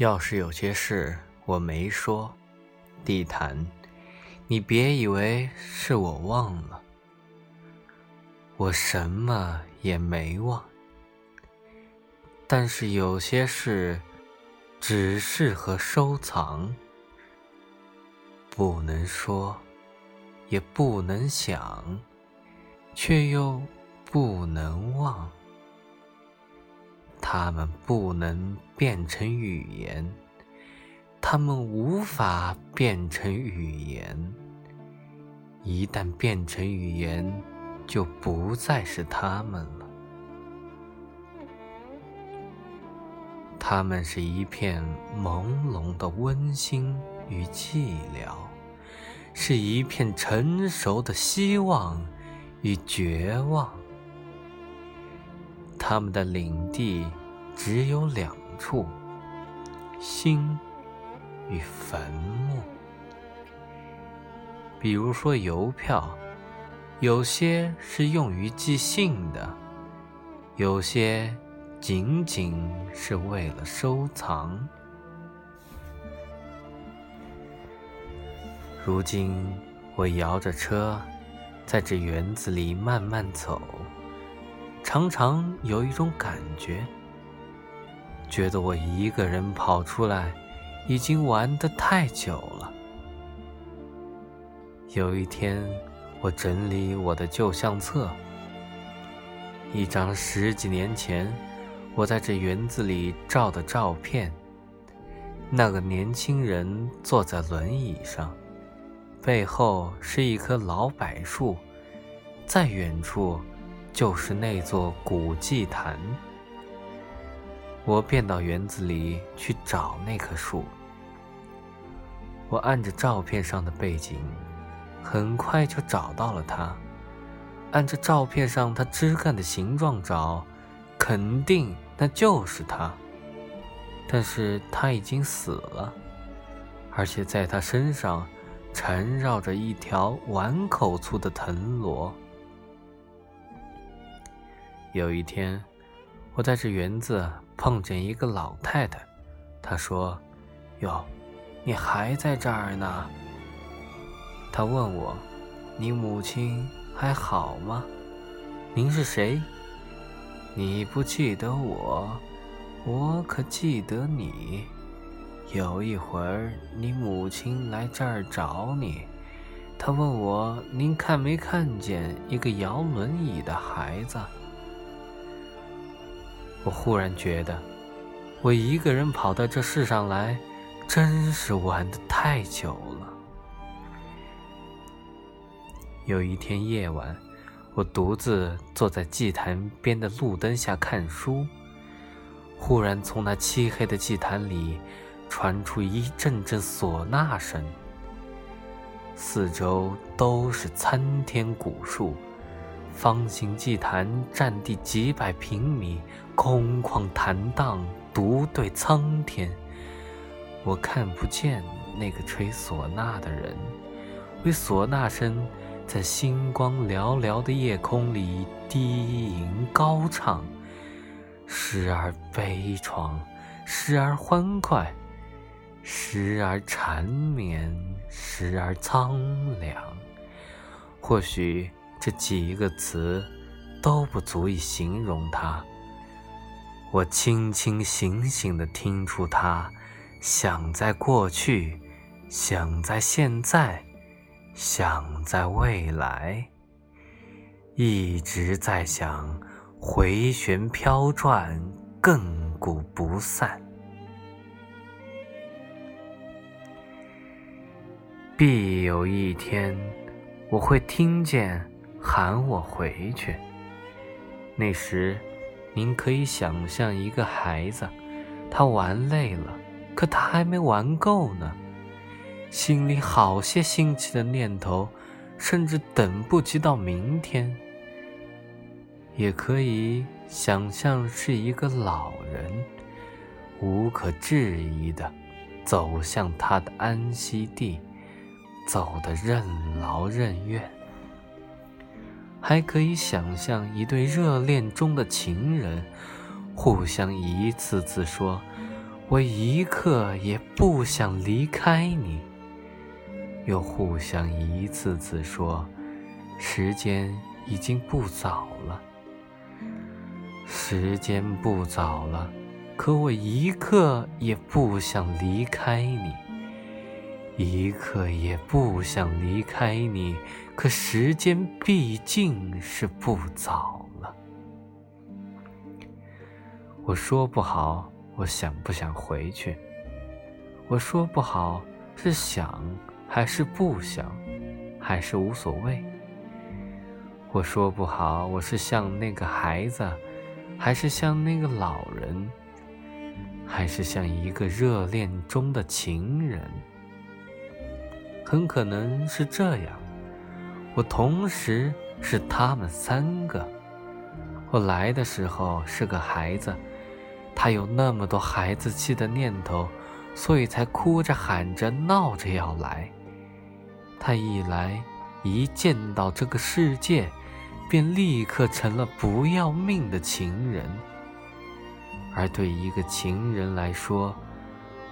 要是有些事我没说，地毯，你别以为是我忘了，我什么也没忘。但是有些事只适合收藏，不能说，也不能想，却又不能忘。它们不能变成语言，它们无法变成语言。一旦变成语言，就不再是它们了。它们是一片朦胧的温馨与寂寥，是一片成熟的希望与绝望。他们的领地只有两处：心与坟墓。比如说邮票，有些是用于寄信的，有些仅仅是为了收藏。如今，我摇着车，在这园子里慢慢走。常常有一种感觉，觉得我一个人跑出来，已经玩得太久了。有一天，我整理我的旧相册，一张十几年前我在这园子里照的照片。那个年轻人坐在轮椅上，背后是一棵老柏树，在远处。就是那座古祭坛。我便到园子里去找那棵树。我按着照片上的背景，很快就找到了它。按着照片上它枝干的形状找，肯定那就是它。但是它已经死了，而且在它身上缠绕着一条碗口粗的藤萝。有一天，我在这园子碰见一个老太太，她说：“哟，你还在这儿呢？”她问我：“你母亲还好吗？您是谁？你不记得我，我可记得你。有一会儿，你母亲来这儿找你，她问我：您看没看见一个摇轮椅的孩子？”我忽然觉得，我一个人跑到这世上来，真是玩的太久了。有一天夜晚，我独自坐在祭坛边的路灯下看书，忽然从那漆黑的祭坛里传出一阵阵唢呐声，四周都是参天古树。方形祭坛占地几百平米，空旷坦荡，独对苍天。我看不见那个吹唢呐的人，为唢呐声在星光寥寥的夜空里低吟高唱，时而悲怆，时而欢快，时而缠绵，时而苍凉。或许。这几个词都不足以形容他。我清清醒醒地听出他想在过去，想在现在，想在未来，一直在想，回旋飘转，亘古不散。必有一天，我会听见。喊我回去。那时，您可以想象一个孩子，他玩累了，可他还没玩够呢，心里好些新奇的念头，甚至等不及到明天。也可以想象是一个老人，无可置疑的走向他的安息地，走得任劳任怨。还可以想象一对热恋中的情人，互相一次次说：“我一刻也不想离开你。又互相一次次说，时间已经不早了，时间不早了，可我一刻也不想离开你，一刻也不想离开你，可时间毕竟是不早了。我说不好，我想不想回去？我说不好，是想。还是不想，还是无所谓。我说不好，我是像那个孩子，还是像那个老人，还是像一个热恋中的情人？很可能是这样。我同时是他们三个。我来的时候是个孩子，他有那么多孩子气的念头，所以才哭着喊着闹着要来。他一来，一见到这个世界，便立刻成了不要命的情人。而对一个情人来说，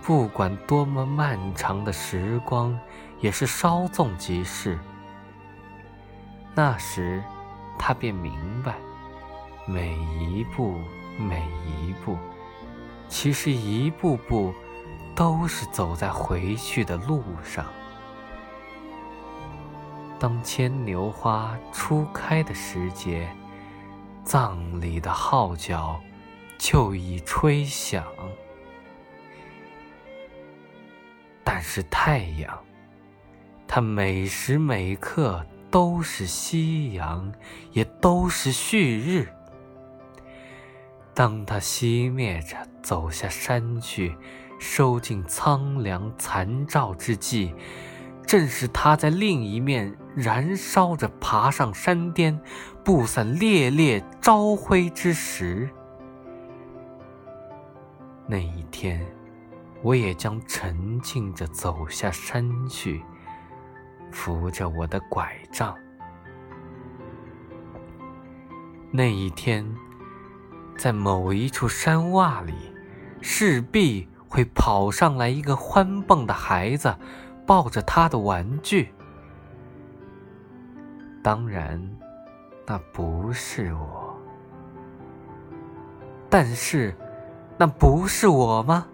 不管多么漫长的时光，也是稍纵即逝。那时，他便明白，每一步，每一步，其实一步步，都是走在回去的路上。当牵牛花初开的时节，葬礼的号角就已吹响。但是太阳，它每时每刻都是夕阳，也都是旭日。当它熄灭着走下山去，收尽苍凉残照之际。正是他在另一面燃烧着，爬上山巅，布散烈烈朝晖之时。那一天，我也将沉静着走下山去，扶着我的拐杖。那一天，在某一处山洼里，势必会跑上来一个欢蹦的孩子。抱着他的玩具，当然，那不是我。但是，那不是我吗？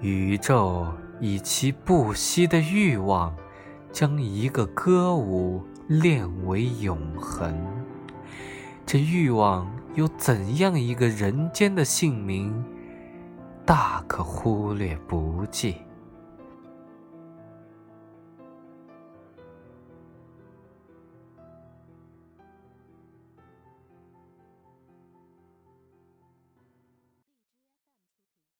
宇宙以其不息的欲望，将一个歌舞练为永恒。这欲望有怎样一个人间的姓名？大可忽略不计。